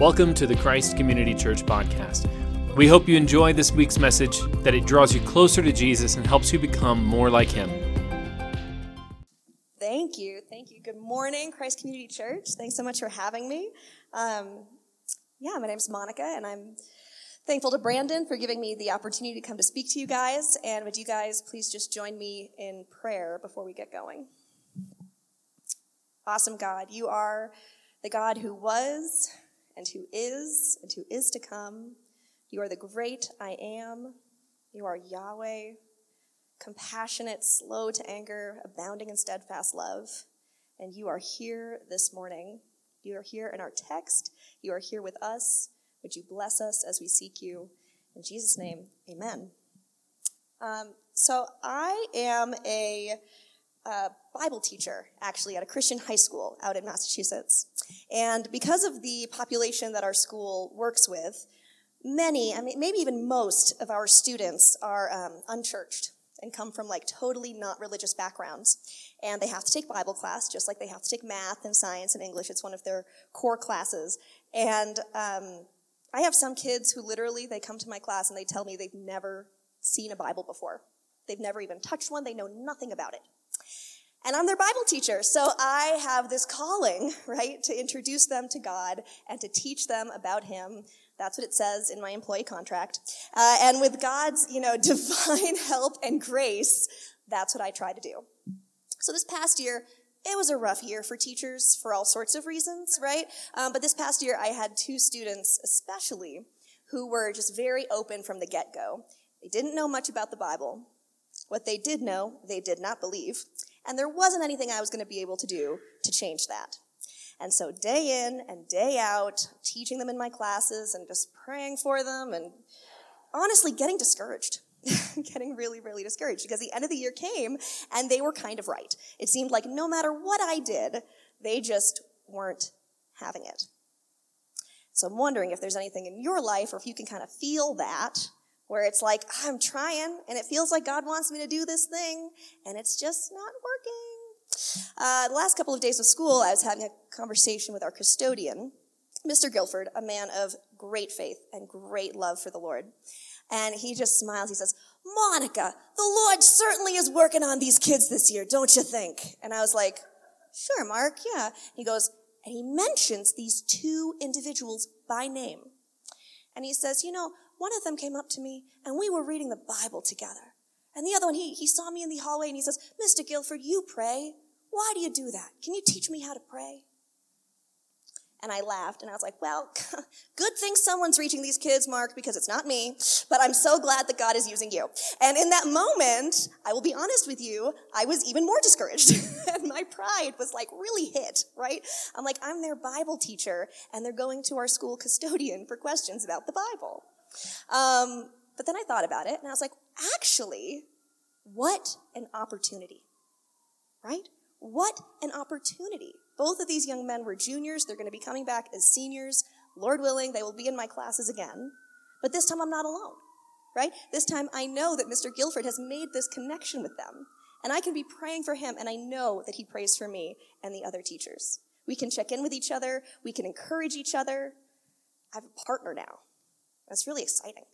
Welcome to the Christ Community Church podcast. We hope you enjoy this week's message, that it draws you closer to Jesus and helps you become more like Him. Thank you. Thank you. Good morning, Christ Community Church. Thanks so much for having me. Um, yeah, my name's Monica, and I'm thankful to Brandon for giving me the opportunity to come to speak to you guys. And would you guys please just join me in prayer before we get going? Awesome God, you are the God who was, and who is and who is to come. You are the great I am. You are Yahweh, compassionate, slow to anger, abounding in steadfast love. And you are here this morning. You are here in our text. You are here with us. Would you bless us as we seek you? In Jesus' name, amen. Um, so I am a a Bible teacher, actually, at a Christian high school out in Massachusetts. And because of the population that our school works with, many, I mean, maybe even most of our students are um, unchurched and come from like totally not religious backgrounds. And they have to take Bible class, just like they have to take math and science and English. It's one of their core classes. And um, I have some kids who literally, they come to my class and they tell me they've never seen a Bible before. They've never even touched one. They know nothing about it. And I'm their Bible teacher. So I have this calling, right, to introduce them to God and to teach them about Him. That's what it says in my employee contract. Uh, and with God's, you know, divine help and grace, that's what I try to do. So this past year, it was a rough year for teachers for all sorts of reasons, right? Um, but this past year, I had two students, especially, who were just very open from the get go. They didn't know much about the Bible. What they did know, they did not believe. And there wasn't anything I was going to be able to do to change that. And so day in and day out, teaching them in my classes and just praying for them and honestly getting discouraged. getting really, really discouraged because the end of the year came and they were kind of right. It seemed like no matter what I did, they just weren't having it. So I'm wondering if there's anything in your life or if you can kind of feel that where it's like, I'm trying and it feels like God wants me to do this thing and it's just not working. Uh, the last couple of days of school, I was having a conversation with our custodian, Mr. Guilford, a man of great faith and great love for the Lord. And he just smiles. He says, Monica, the Lord certainly is working on these kids this year, don't you think? And I was like, sure, Mark, yeah. He goes, and he mentions these two individuals by name. And he says, you know, one of them came up to me and we were reading the Bible together. And the other one, he, he saw me in the hallway and he says, Mr. Guilford, you pray. Why do you do that? Can you teach me how to pray? And I laughed and I was like, well, good thing someone's reaching these kids, Mark, because it's not me, but I'm so glad that God is using you. And in that moment, I will be honest with you, I was even more discouraged. and my pride was like really hit, right? I'm like, I'm their Bible teacher and they're going to our school custodian for questions about the Bible. Um, but then I thought about it and I was like, actually, what an opportunity, right? What an opportunity. Both of these young men were juniors. They're going to be coming back as seniors. Lord willing, they will be in my classes again. But this time I'm not alone, right? This time I know that Mr. Guilford has made this connection with them. And I can be praying for him, and I know that he prays for me and the other teachers. We can check in with each other. We can encourage each other. I have a partner now. That's really exciting.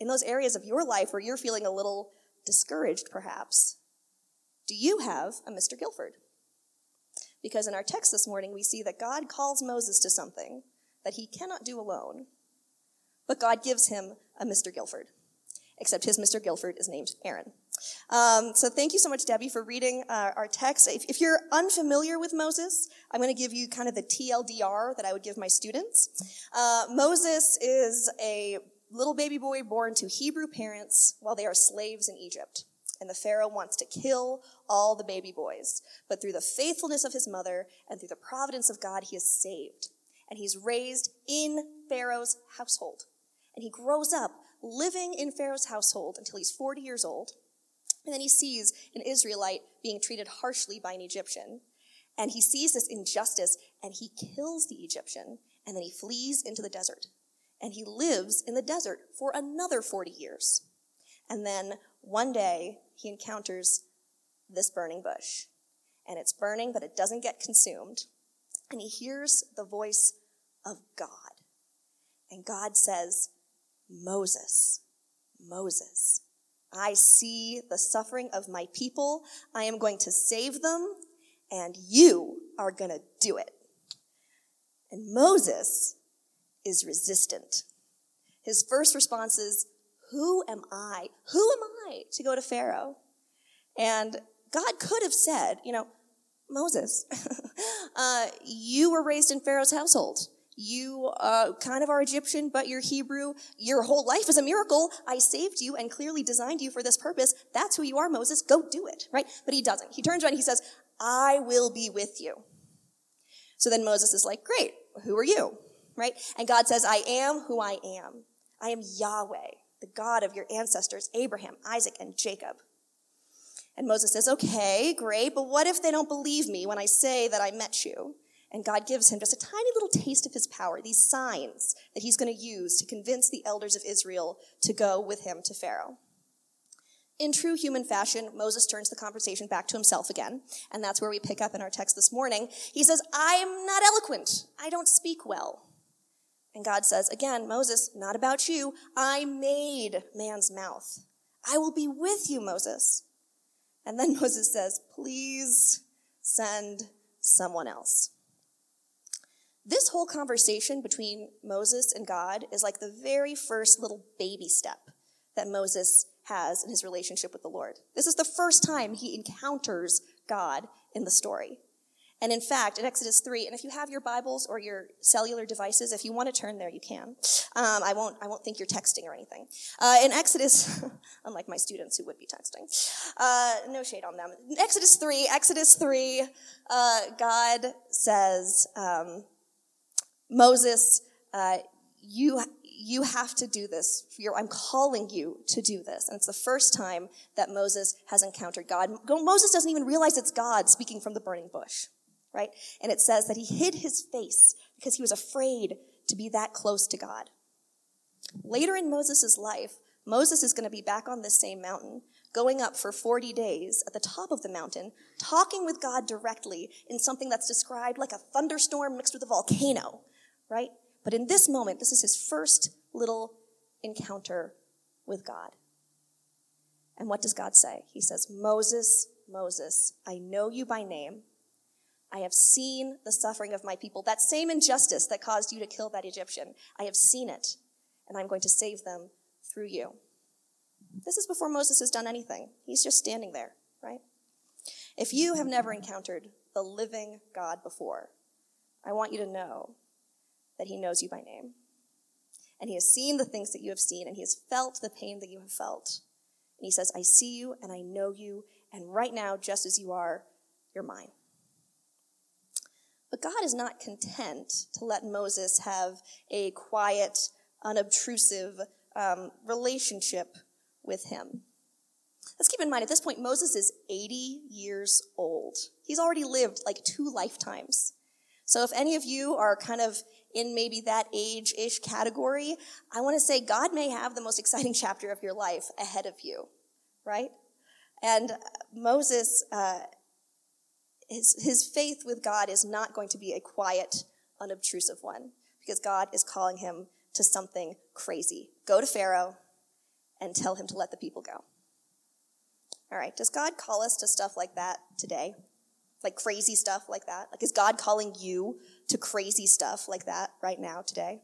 In those areas of your life where you're feeling a little discouraged, perhaps, do you have a Mr. Guilford? Because in our text this morning, we see that God calls Moses to something that he cannot do alone, but God gives him a Mr. Guilford, except his Mr. Guilford is named Aaron. Um, so thank you so much, Debbie, for reading uh, our text. If, if, you're unfamiliar with Moses, I'm going to give you kind of the TLDR that I would give my students. Uh, Moses is a little baby boy born to Hebrew parents while they are slaves in Egypt. And the Pharaoh wants to kill all the baby boys. But through the faithfulness of his mother and through the providence of God, he is saved. And he's raised in Pharaoh's household. And he grows up living in Pharaoh's household until he's 40 years old. And then he sees an Israelite being treated harshly by an Egyptian. And he sees this injustice and he kills the Egyptian. And then he flees into the desert. And he lives in the desert for another 40 years. And then one day he encounters this burning bush. And it's burning, but it doesn't get consumed. And he hears the voice of God. And God says, Moses, Moses, I see the suffering of my people. I am going to save them, and you are going to do it. And Moses is resistant. His first response is, Who am I? Who am I to go to Pharaoh? And God could have said, You know, Moses, uh, you were raised in Pharaoh's household. You uh, kind of are Egyptian, but you're Hebrew. Your whole life is a miracle. I saved you and clearly designed you for this purpose. That's who you are, Moses. Go do it, right? But he doesn't. He turns around he says, I will be with you. So then Moses is like, Great, who are you? Right? And God says, I am who I am. I am Yahweh, the God of your ancestors, Abraham, Isaac, and Jacob. And Moses says, Okay, great, but what if they don't believe me when I say that I met you? And God gives him just a tiny little taste of his power, these signs that he's going to use to convince the elders of Israel to go with him to Pharaoh. In true human fashion, Moses turns the conversation back to himself again, and that's where we pick up in our text this morning. He says, I'm not eloquent. I don't speak well. And God says, again, Moses, not about you. I made man's mouth. I will be with you, Moses. And then Moses says, please send someone else. This whole conversation between Moses and God is like the very first little baby step that Moses has in his relationship with the Lord. This is the first time he encounters God in the story. And in fact, in Exodus 3, and if you have your Bibles or your cellular devices, if you want to turn there, you can. Um, I, won't, I won't think you're texting or anything. Uh, in Exodus, unlike my students who would be texting, uh, no shade on them. In Exodus 3, Exodus 3, uh, God says, um, Moses, uh, you, you have to do this. You're, I'm calling you to do this. And it's the first time that Moses has encountered God. Moses doesn't even realize it's God speaking from the burning bush, right? And it says that he hid his face because he was afraid to be that close to God. Later in Moses' life, Moses is going to be back on this same mountain, going up for 40 days at the top of the mountain, talking with God directly in something that's described like a thunderstorm mixed with a volcano right? But in this moment, this is his first little encounter with God. And what does God say? He says, Moses, Moses, I know you by name. I have seen the suffering of my people. That same injustice that caused you to kill that Egyptian, I have seen it, and I'm going to save them through you. This is before Moses has done anything. He's just standing there, right? If you have never encountered the living God before, I want you to know that he knows you by name. And he has seen the things that you have seen, and he has felt the pain that you have felt. And he says, I see you and I know you, and right now, just as you are, you're mine. But God is not content to let Moses have a quiet, unobtrusive um, relationship with him. Let's keep in mind, at this point, Moses is 80 years old. He's already lived like two lifetimes. So if any of you are kind of in maybe that age ish category, I want to say God may have the most exciting chapter of your life ahead of you, right? And Moses, uh, his, his faith with God is not going to be a quiet, unobtrusive one because God is calling him to something crazy. Go to Pharaoh and tell him to let the people go. All right, does God call us to stuff like that today? Like crazy stuff like that? Like, is God calling you to crazy stuff like that right now today?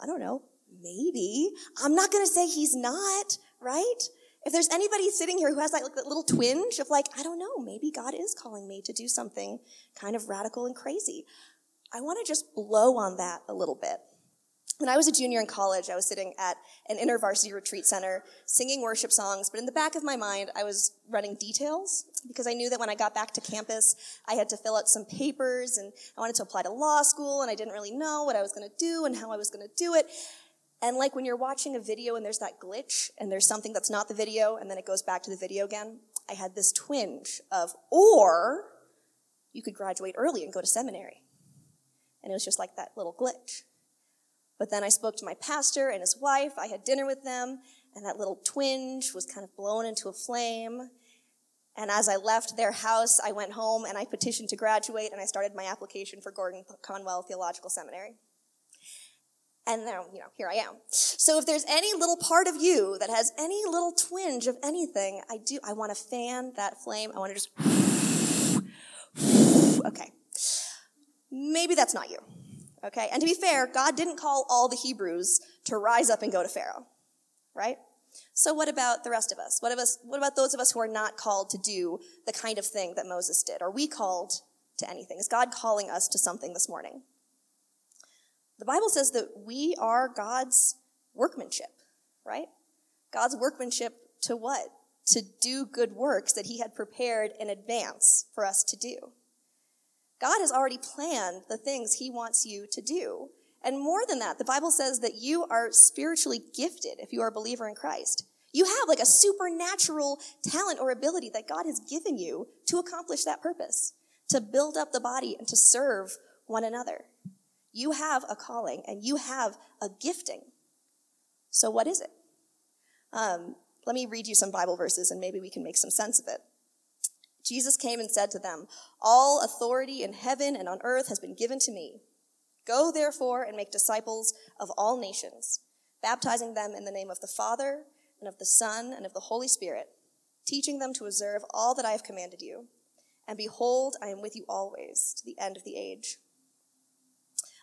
I don't know. Maybe. I'm not going to say he's not, right? If there's anybody sitting here who has that, like, that little twinge of like, I don't know, maybe God is calling me to do something kind of radical and crazy. I want to just blow on that a little bit. When I was a junior in college, I was sitting at an intervarsity retreat center singing worship songs, but in the back of my mind, I was running details because I knew that when I got back to campus, I had to fill out some papers and I wanted to apply to law school and I didn't really know what I was going to do and how I was going to do it. And like when you're watching a video and there's that glitch and there's something that's not the video and then it goes back to the video again, I had this twinge of, or you could graduate early and go to seminary. And it was just like that little glitch. But then I spoke to my pastor and his wife. I had dinner with them, and that little twinge was kind of blown into a flame. And as I left their house, I went home and I petitioned to graduate and I started my application for Gordon Conwell Theological Seminary. And now, you know, here I am. So if there's any little part of you that has any little twinge of anything, I do, I want to fan that flame. I want to just, okay. Maybe that's not you. Okay. And to be fair, God didn't call all the Hebrews to rise up and go to Pharaoh, right? So what about the rest of us? What, of us? what about those of us who are not called to do the kind of thing that Moses did? Are we called to anything? Is God calling us to something this morning? The Bible says that we are God's workmanship, right? God's workmanship to what? To do good works that he had prepared in advance for us to do. God has already planned the things he wants you to do. And more than that, the Bible says that you are spiritually gifted if you are a believer in Christ. You have like a supernatural talent or ability that God has given you to accomplish that purpose, to build up the body and to serve one another. You have a calling and you have a gifting. So, what is it? Um, let me read you some Bible verses and maybe we can make some sense of it. Jesus came and said to them, All authority in heaven and on earth has been given to me. Go therefore and make disciples of all nations, baptizing them in the name of the Father and of the Son and of the Holy Spirit, teaching them to observe all that I have commanded you. And behold, I am with you always to the end of the age.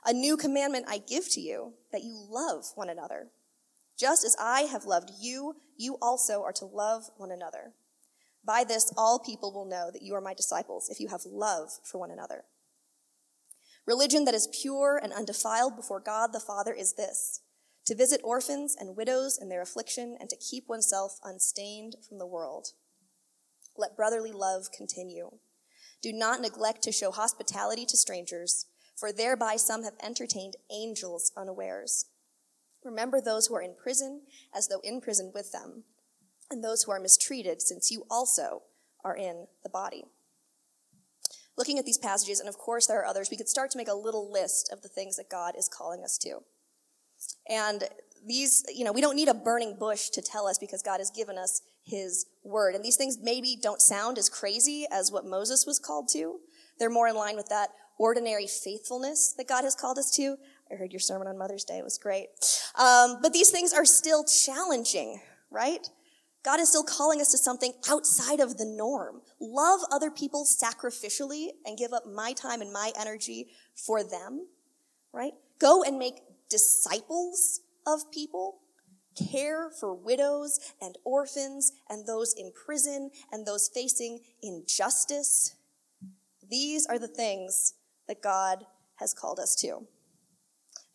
A new commandment I give to you, that you love one another. Just as I have loved you, you also are to love one another. By this, all people will know that you are my disciples, if you have love for one another. Religion that is pure and undefiled before God the Father is this to visit orphans and widows in their affliction and to keep oneself unstained from the world. Let brotherly love continue. Do not neglect to show hospitality to strangers for thereby some have entertained angels unawares. Remember those who are in prison as though in prison with them, and those who are mistreated, since you also are in the body. Looking at these passages, and of course there are others, we could start to make a little list of the things that God is calling us to. And these, you know, we don't need a burning bush to tell us because God has given us his word. And these things maybe don't sound as crazy as what Moses was called to. They're more in line with that ordinary faithfulness that God has called us to. I heard your sermon on Mother's Day. It was great. Um, but these things are still challenging, right? God is still calling us to something outside of the norm. Love other people sacrificially and give up my time and my energy for them, right? Go and make disciples of people. Care for widows and orphans and those in prison and those facing injustice. These are the things that God has called us to.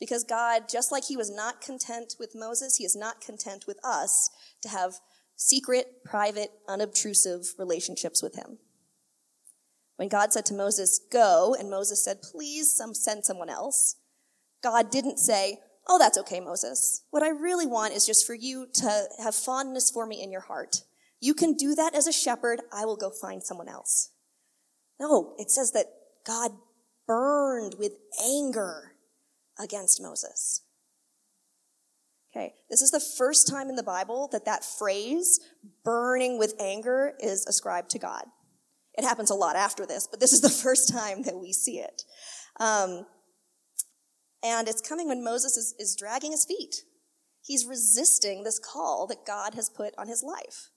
Because God, just like He was not content with Moses, He is not content with us to have secret, private, unobtrusive relationships with Him. When God said to Moses, Go, and Moses said, Please some, send someone else, God didn't say, Oh, that's okay, Moses. What I really want is just for you to have fondness for me in your heart. You can do that as a shepherd. I will go find someone else. No, it says that God burned with anger against Moses. Okay, this is the first time in the Bible that that phrase, burning with anger, is ascribed to God. It happens a lot after this, but this is the first time that we see it. Um, and it's coming when Moses is, is dragging his feet. He's resisting this call that God has put on his life.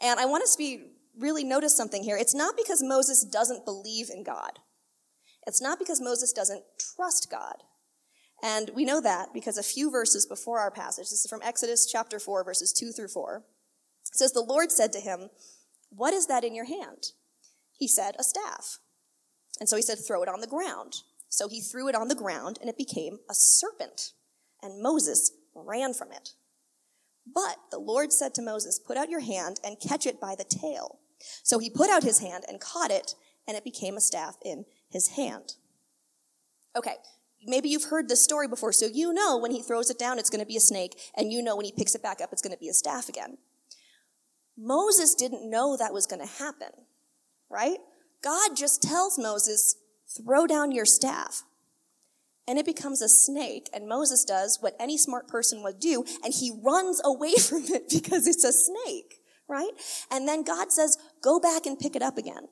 And I want us to be really notice something here. It's not because Moses doesn't believe in God. It's not because Moses doesn't trust God. And we know that because a few verses before our passage, this is from Exodus chapter 4, verses 2 through 4, it says, The Lord said to him, What is that in your hand? He said, A staff. And so he said, Throw it on the ground. So he threw it on the ground, and it became a serpent. And Moses ran from it. But the Lord said to Moses, Put out your hand and catch it by the tail. So he put out his hand and caught it, and it became a staff in his hand. Okay, maybe you've heard this story before, so you know when he throws it down, it's going to be a snake, and you know when he picks it back up, it's going to be a staff again. Moses didn't know that was going to happen, right? God just tells Moses, throw down your staff. And it becomes a snake, and Moses does what any smart person would do, and he runs away from it because it's a snake, right? And then God says, go back and pick it up again.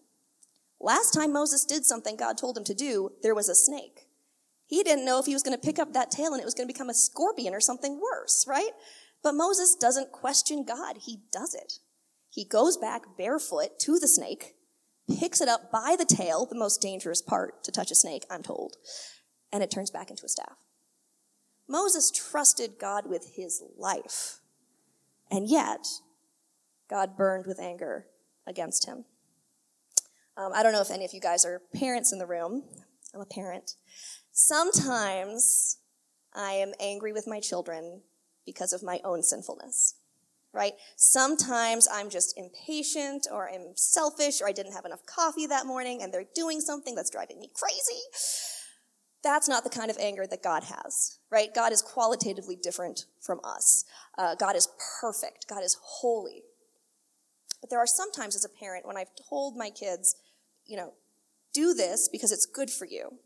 Last time Moses did something God told him to do, there was a snake. He didn't know if he was going to pick up that tail and it was going to become a scorpion or something worse, right? But Moses doesn't question God. He does it. He goes back barefoot to the snake, picks it up by the tail, the most dangerous part to touch a snake, I'm told, and it turns back into a staff. Moses trusted God with his life, and yet God burned with anger against him. Um, I don't know if any of you guys are parents in the room. I'm a parent. Sometimes I am angry with my children because of my own sinfulness right? Sometimes I'm just impatient or I'm selfish or I didn't have enough coffee that morning and they're doing something that's driving me crazy. That's not the kind of anger that God has, right? God is qualitatively different from us. Uh, God is perfect. God is holy. But there are sometimes as a parent when I've told my kids, you know, do this because it's good for you.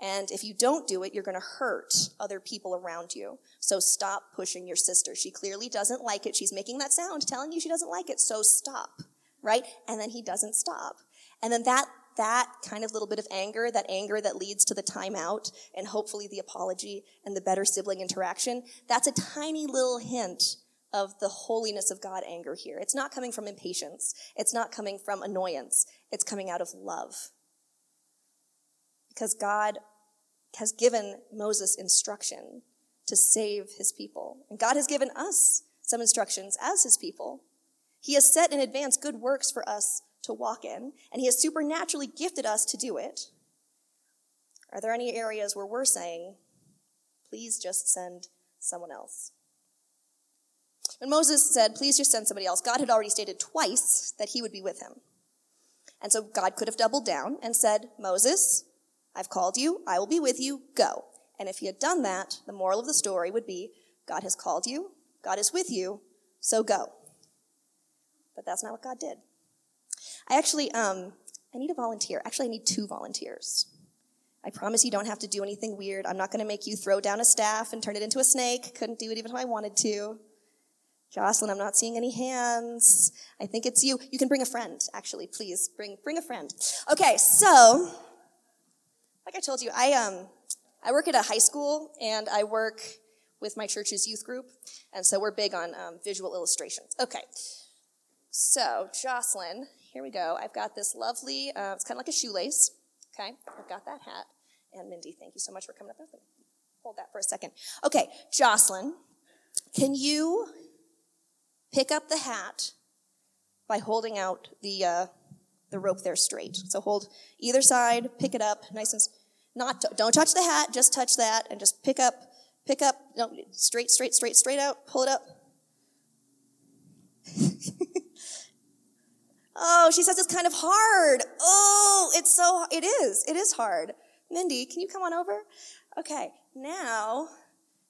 And if you don't do it, you're going to hurt other people around you. So stop pushing your sister. She clearly doesn't like it. She's making that sound telling you she doesn't like it. So stop. Right? And then he doesn't stop. And then that, that kind of little bit of anger, that anger that leads to the timeout and hopefully the apology and the better sibling interaction, that's a tiny little hint of the holiness of God anger here. It's not coming from impatience. It's not coming from annoyance. It's coming out of love because God has given Moses instruction to save his people. And God has given us some instructions as his people. He has set in advance good works for us to walk in, and he has supernaturally gifted us to do it. Are there any areas where we're saying, please just send someone else? When Moses said, please just send somebody else, God had already stated twice that he would be with him. And so God could have doubled down and said, Moses, I've called you, I will be with you, go. And if he had done that, the moral of the story would be God has called you, God is with you, so go. But that's not what God did. I actually, um, I need a volunteer. Actually, I need two volunteers. I promise you don't have to do anything weird. I'm not going to make you throw down a staff and turn it into a snake. Couldn't do it even if I wanted to. Jocelyn, I'm not seeing any hands. I think it's you. You can bring a friend, actually, please. Bring, bring a friend. Okay, so like I told you, I um, I work at a high school and I work with my church's youth group, and so we're big on um, visual illustrations. Okay, so Jocelyn, here we go. I've got this lovely. Uh, it's kind of like a shoelace. Okay, I've got that hat. And Mindy, thank you so much for coming up. Hold that for a second. Okay, Jocelyn, can you pick up the hat by holding out the uh, the rope there straight. So hold either side, pick it up, nice and not don't touch the hat, just touch that and just pick up, pick up, no, straight, straight, straight, straight out, pull it up. oh, she says it's kind of hard. Oh, it's so, it is, it is hard. Mindy, can you come on over? Okay, now,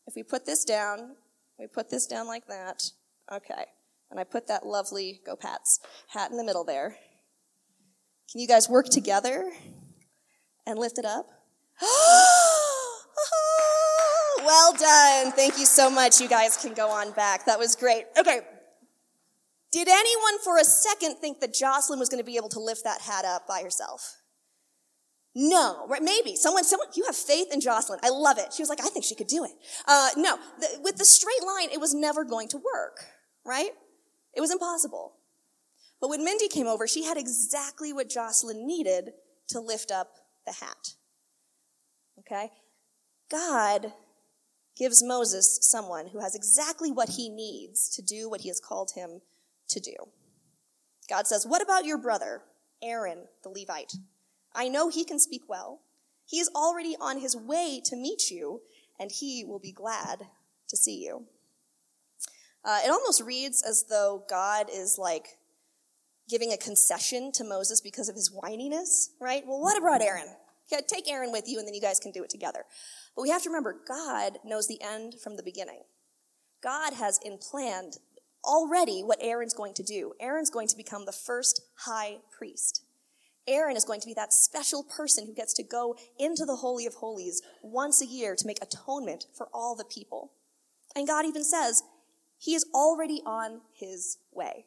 if we put this down, we put this down like that. Okay. And I put that lovely Go Pats hat in the middle there. Can you guys work together and lift it up? well done. Thank you so much. You guys can go on back. That was great. Okay. Did anyone for a second think that Jocelyn was going to be able to lift that hat up by herself? No, right? Maybe someone, someone, you have faith in Jocelyn. I love it. She was like, I think she could do it. Uh, no, the, with the straight line, it was never going to work, right? It was impossible. But when Mindy came over, she had exactly what Jocelyn needed to lift up the hat. Okay? God gives Moses someone who has exactly what he needs to do what he has called him to do. God says, What about your brother, Aaron the Levite? I know he can speak well. He is already on his way to meet you, and he will be glad to see you. Uh, it almost reads as though God is like giving a concession to Moses because of his whininess, right? Well, what about Aaron? Take Aaron with you and then you guys can do it together. But we have to remember God knows the end from the beginning. God has in planned already what Aaron's going to do. Aaron's going to become the first high priest. Aaron is going to be that special person who gets to go into the Holy of Holies once a year to make atonement for all the people. And God even says, He is already on His way.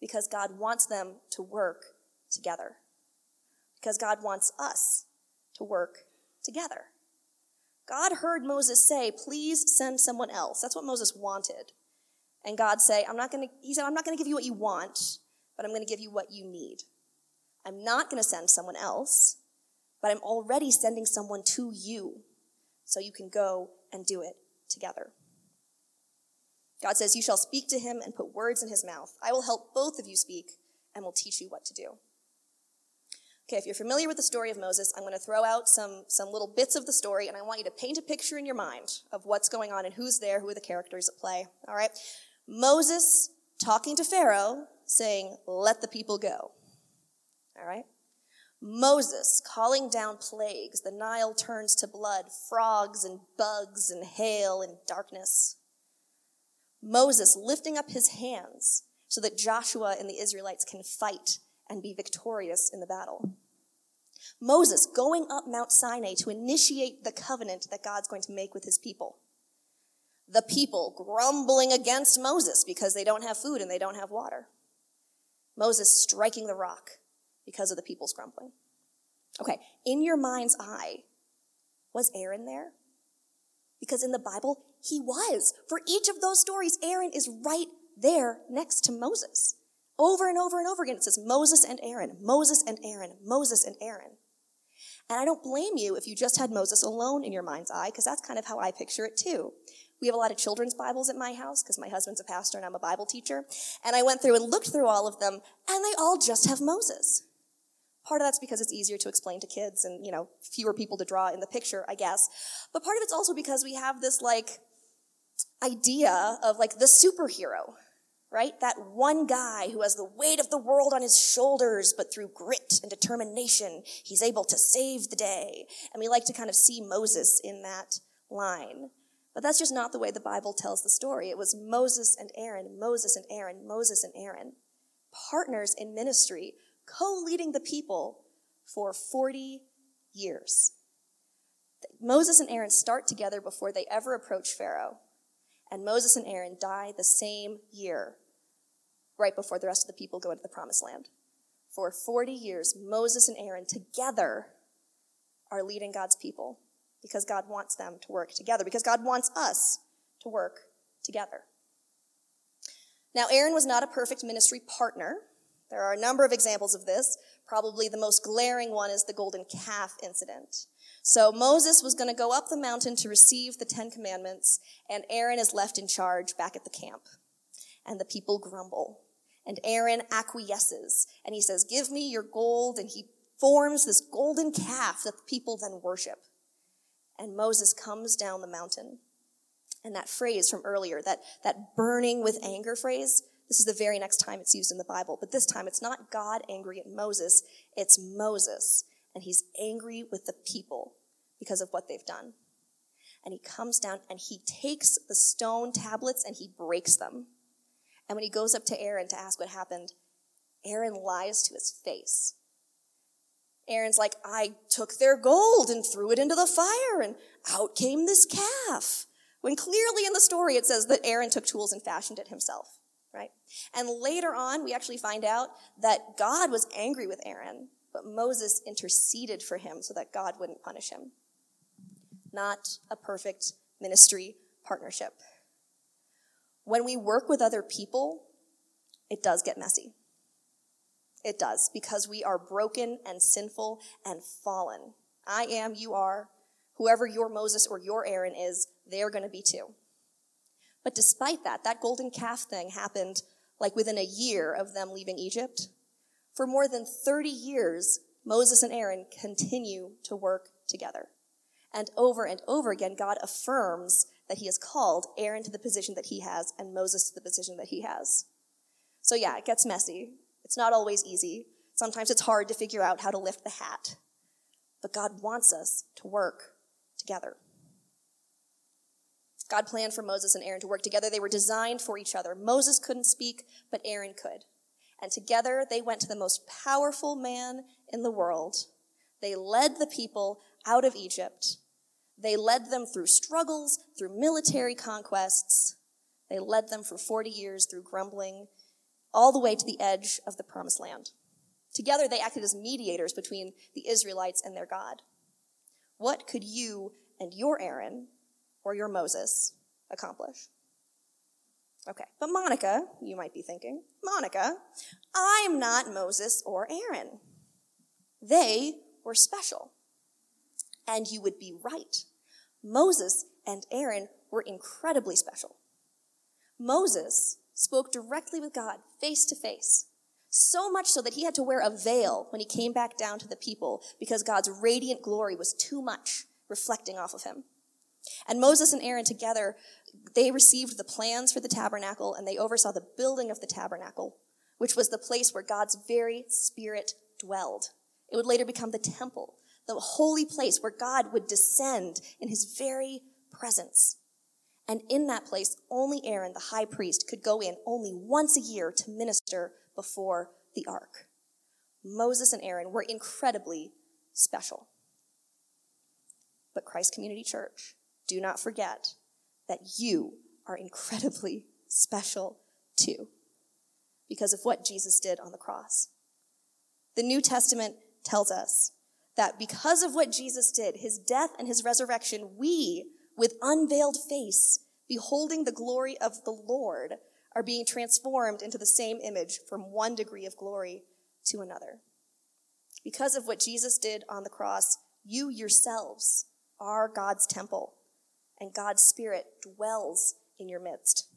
because God wants them to work together. Because God wants us to work together. God heard Moses say, please send someone else. That's what Moses wanted. And God say, I'm not going to, he said, I'm not going to give you what you want, but I'm going to give you what you need. I'm not going to send someone else, but I'm already sending someone to you so you can go and do it together. God says, You shall speak to him and put words in his mouth. I will help both of you speak and will teach you what to do. Okay, if you're familiar with the story of Moses, I'm going to throw out some, some little bits of the story, and I want you to paint a picture in your mind of what's going on and who's there, who are the characters at play. All right? Moses talking to Pharaoh, saying, Let the people go. All right? Moses calling down plagues. The Nile turns to blood, frogs and bugs and hail and darkness. Moses lifting up his hands so that Joshua and the Israelites can fight and be victorious in the battle. Moses going up Mount Sinai to initiate the covenant that God's going to make with his people. The people grumbling against Moses because they don't have food and they don't have water. Moses striking the rock because of the people's grumbling. Okay, in your mind's eye, was Aaron there? Because in the Bible, he was. For each of those stories, Aaron is right there next to Moses. Over and over and over again, it says Moses and Aaron, Moses and Aaron, Moses and Aaron. And I don't blame you if you just had Moses alone in your mind's eye, because that's kind of how I picture it too. We have a lot of children's Bibles at my house because my husband's a pastor and I'm a Bible teacher. And I went through and looked through all of them, and they all just have Moses. Part of that's because it's easier to explain to kids and, you know, fewer people to draw in the picture, I guess. But part of it's also because we have this, like, idea of, like, the superhero, right? That one guy who has the weight of the world on his shoulders, but through grit and determination, he's able to save the day. And we like to kind of see Moses in that line. But that's just not the way the Bible tells the story. It was Moses and Aaron, Moses and Aaron, Moses and Aaron, partners in ministry, co leading the people for 40 years. Moses and Aaron start together before they ever approach Pharaoh. And Moses and Aaron die the same year, right before the rest of the people go into the promised land. For 40 years, Moses and Aaron together are leading God's people because God wants them to work together, because God wants us to work together. Now, Aaron was not a perfect ministry partner. There are a number of examples of this. Probably the most glaring one is the golden calf incident. So Moses was going to go up the mountain to receive the Ten Commandments, and Aaron is left in charge back at the camp. And the people grumble. And Aaron acquiesces, and he says, Give me your gold. And he forms this golden calf that the people then worship. And Moses comes down the mountain. And that phrase from earlier, that, that burning with anger phrase, this is the very next time it's used in the Bible. But this time it's not God angry at Moses, it's Moses. And he's angry with the people because of what they've done. And he comes down and he takes the stone tablets and he breaks them. And when he goes up to Aaron to ask what happened, Aaron lies to his face. Aaron's like, I took their gold and threw it into the fire, and out came this calf. When clearly in the story it says that Aaron took tools and fashioned it himself, right? And later on, we actually find out that God was angry with Aaron, but Moses interceded for him so that God wouldn't punish him. Not a perfect ministry partnership. When we work with other people, it does get messy. It does, because we are broken and sinful and fallen. I am, you are. Whoever your Moses or your Aaron is, they're going to be too. But despite that, that golden calf thing happened like within a year of them leaving Egypt. For more than 30 years, Moses and Aaron continue to work together. And over and over again, God affirms that he has called Aaron to the position that he has and Moses to the position that he has. So yeah, it gets messy. It's not always easy. Sometimes it's hard to figure out how to lift the hat. But God wants us to work together. God planned for Moses and Aaron to work together. They were designed for each other. Moses couldn't speak, but Aaron could. And together they went to the most powerful man in the world. They led the people out of Egypt. They led them through struggles, through military conquests. They led them for 40 years through grumbling all the way to the edge of the promised land. Together, they acted as mediators between the Israelites and their God. What could you and your Aaron or your Moses accomplish? Okay, but Monica, you might be thinking, Monica, I'm not Moses or Aaron. They were special. And you would be right. Moses and Aaron were incredibly special. Moses spoke directly with God, face to face. So much so that he had to wear a veil when he came back down to the people because God's radiant glory was too much reflecting off of him. And Moses and Aaron together, they received the plans for the tabernacle and they oversaw the building of the tabernacle, which was the place where God's very spirit dwelled. It would later become the temple, the holy place where God would descend in his very presence. And in that place, only Aaron, the high priest, could go in only once a year to minister before the ark. Moses and Aaron were incredibly special. But Christ Community Church, do not forget that you are incredibly special too because of what Jesus did on the cross. The New Testament tells us that because of what Jesus did, his death and his resurrection, we, with unveiled face, beholding the glory of the Lord, are being transformed into the same image from one degree of glory to another. Because of what Jesus did on the cross, you yourselves are God's temple, and God's Spirit dwells in your midst.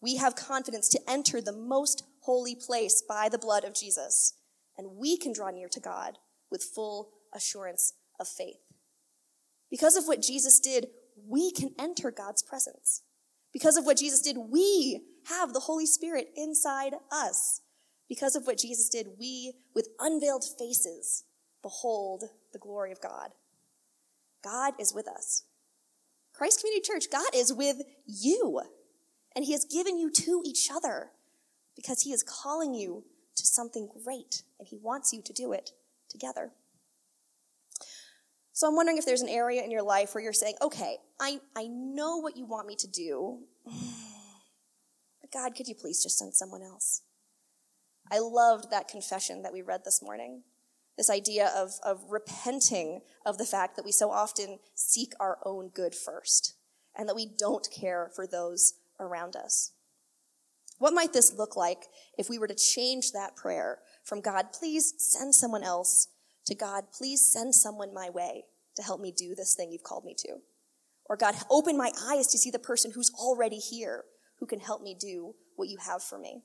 We have confidence to enter the most holy place by the blood of Jesus, and we can draw near to God with full assurance of faith. Because of what Jesus did, we can enter God's presence. Because of what Jesus did, we have the Holy Spirit inside us. Because of what Jesus did, we, with unveiled faces, behold the glory of God. God is with us. Christ Community Church, God is with you. And He has given you to each other because He is calling you to something great and He wants you to do it together. So I'm wondering if there's an area in your life where you're saying, okay, I, I know what you want me to do. But God, could you please just send someone else? I loved that confession that we read this morning. This idea of, of repenting of the fact that we so often seek our own good first and that we don't care for those around us. What might this look like if we were to change that prayer from God, please send someone else, to God, please send someone my way to help me do this thing you've called me to? Or God, open my eyes to see the person who's already here who can help me do what you have for me.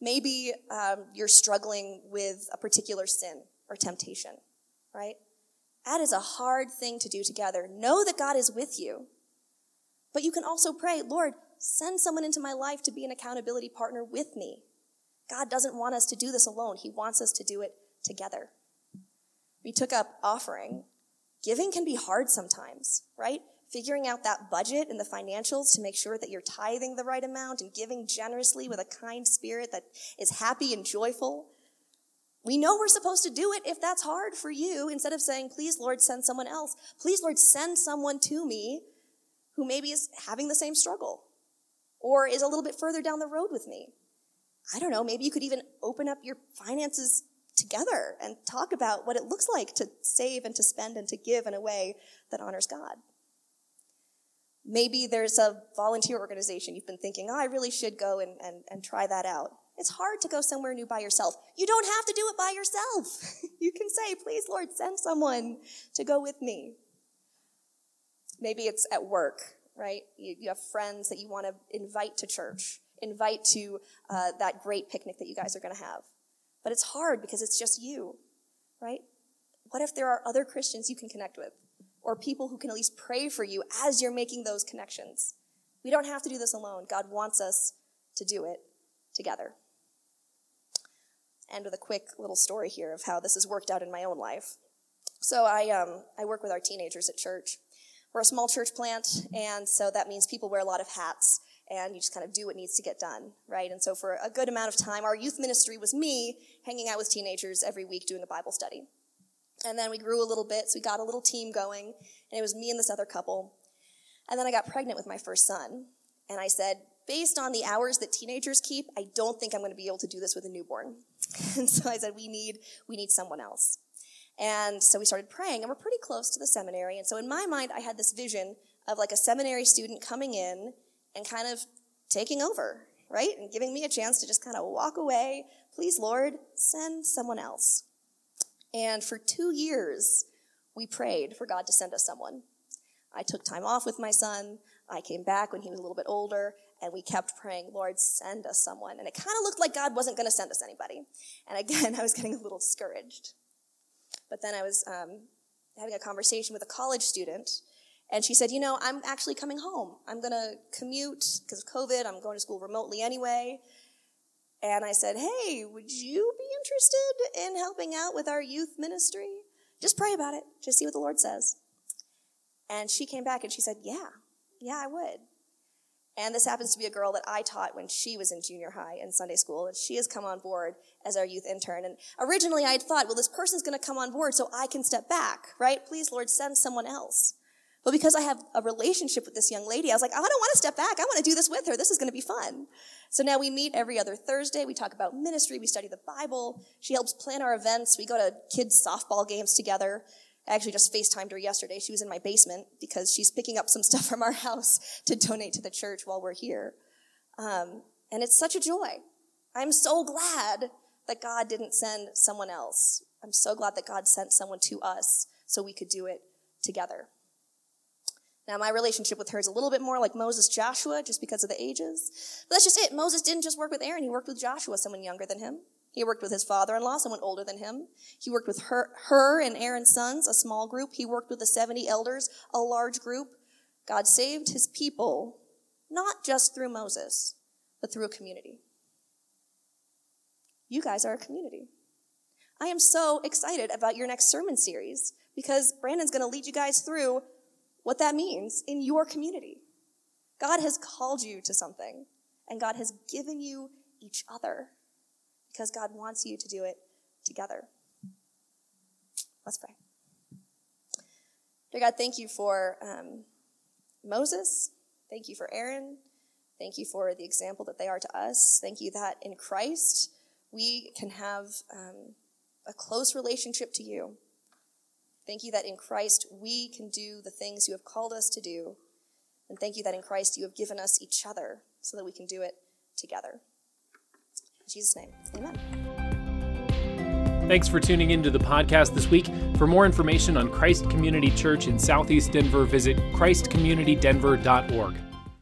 Maybe um, you're struggling with a particular sin or temptation, right? That is a hard thing to do together. Know that God is with you. But you can also pray, Lord, send someone into my life to be an accountability partner with me. God doesn't want us to do this alone, He wants us to do it together. We took up offering. Giving can be hard sometimes, right? figuring out that budget and the financials to make sure that you're tithing the right amount and giving generously with a kind spirit that is happy and joyful. We know we're supposed to do it if that's hard for you. Instead of saying, please, Lord, send someone else, please, Lord, send someone to me who maybe is having the same struggle or is a little bit further down the road with me. I don't know, maybe you could even open up your finances together and talk about what it looks like to save and to spend and to give in a way that honors God. Maybe there's a volunteer organization you've been thinking, oh, I really should go and, and, and try that out. It's hard to go somewhere new by yourself. You don't have to do it by yourself. you can say, please, Lord, send someone to go with me. Maybe it's at work, right? You, you have friends that you want to invite to church, invite to uh, that great picnic that you guys are going to have. But it's hard because it's just you, right? What if there are other Christians you can connect with? or people who can at least pray for you as you're making those connections. We don't have to do this alone. God wants us to do it together. End with a quick little story here of how this has worked out in my own life. So I um, I work with our teenagers at church. We're a small church plant, and so that means people wear a lot of hats, and you just kind of do what needs to get done, right? And so for a good amount of time, our youth ministry was me hanging out with teenagers every week doing a Bible study. And then we grew a little bit, so we got a little team going, and it was me and this other couple. And then I got pregnant with my first son, and I said, based on the hours that teenagers keep, I don't think I'm going to be able to do this with a newborn. And so I said, we need, we need someone else. And so we started praying, and we're pretty close to the seminary. And so in my mind, I had this vision of like a seminary student coming in and kind of taking over, right? And giving me a chance to just kind of walk away. Please, Lord, send someone else. And for two years, we prayed for God to send us someone. I took time off with my son. I came back when he was a little bit older, and we kept praying, Lord, send us someone. And it kind of looked like God wasn't going to send us anybody. And again, I was getting a little discouraged. But then I was um, having a conversation with a college student, and she said, You know, I'm actually coming home. I'm going to commute because of COVID. I'm going to school remotely anyway. And I said, Hey, would you be interested in helping out with our youth ministry? Just pray about it. Just see what the Lord says. And she came back and she said, Yeah, yeah, I would. And this happens to be a girl that I taught when she was in junior high and Sunday school, and she has come on board as our youth intern. And originally I had thought, well, this person's going to come on board so I can step back, right? Please, Lord, send someone else. But because I have a relationship with this young lady, I was like, I don't want to step back. I want to do this with her. This is going to be fun. So now we meet every other Thursday. We talk about ministry. We study the Bible. She helps plan our events. We go to kids' softball games together. I actually just FaceTimed her yesterday. She was in my basement because she's picking up some stuff from our house to donate to the church while we're here. Um, and it's such a joy. I'm so glad that God didn't send someone else. I'm so glad that God sent someone to us so we could do it together. Now, my relationship with her is a little bit more like Moses Joshua just because of the ages. But that's just it. Moses didn't just work with Aaron, he worked with Joshua, someone younger than him. He worked with his father-in-law, someone older than him. He worked with Hur, Hur and Aaron's sons, a small group. He worked with the 70 elders, a large group. God saved his people, not just through Moses, but through a community. You guys are a community. I am so excited about your next sermon series because Brandon's going to lead you guys through what that means in your community. God has called you to something, and God has given you each other because God wants you to do it together. Let's pray. Dear God, thank you for um, Moses. Thank you for Aaron. Thank you for the example that they are to us. Thank you that in Christ we can have um, a close relationship to you. Thank you that in Christ we can do the things you have called us to do. And thank you that in Christ you have given us each other so that we can do it together. In Jesus' name, amen. Thanks for tuning into the podcast this week. For more information on Christ Community Church in Southeast Denver, visit christcommunitydenver.org.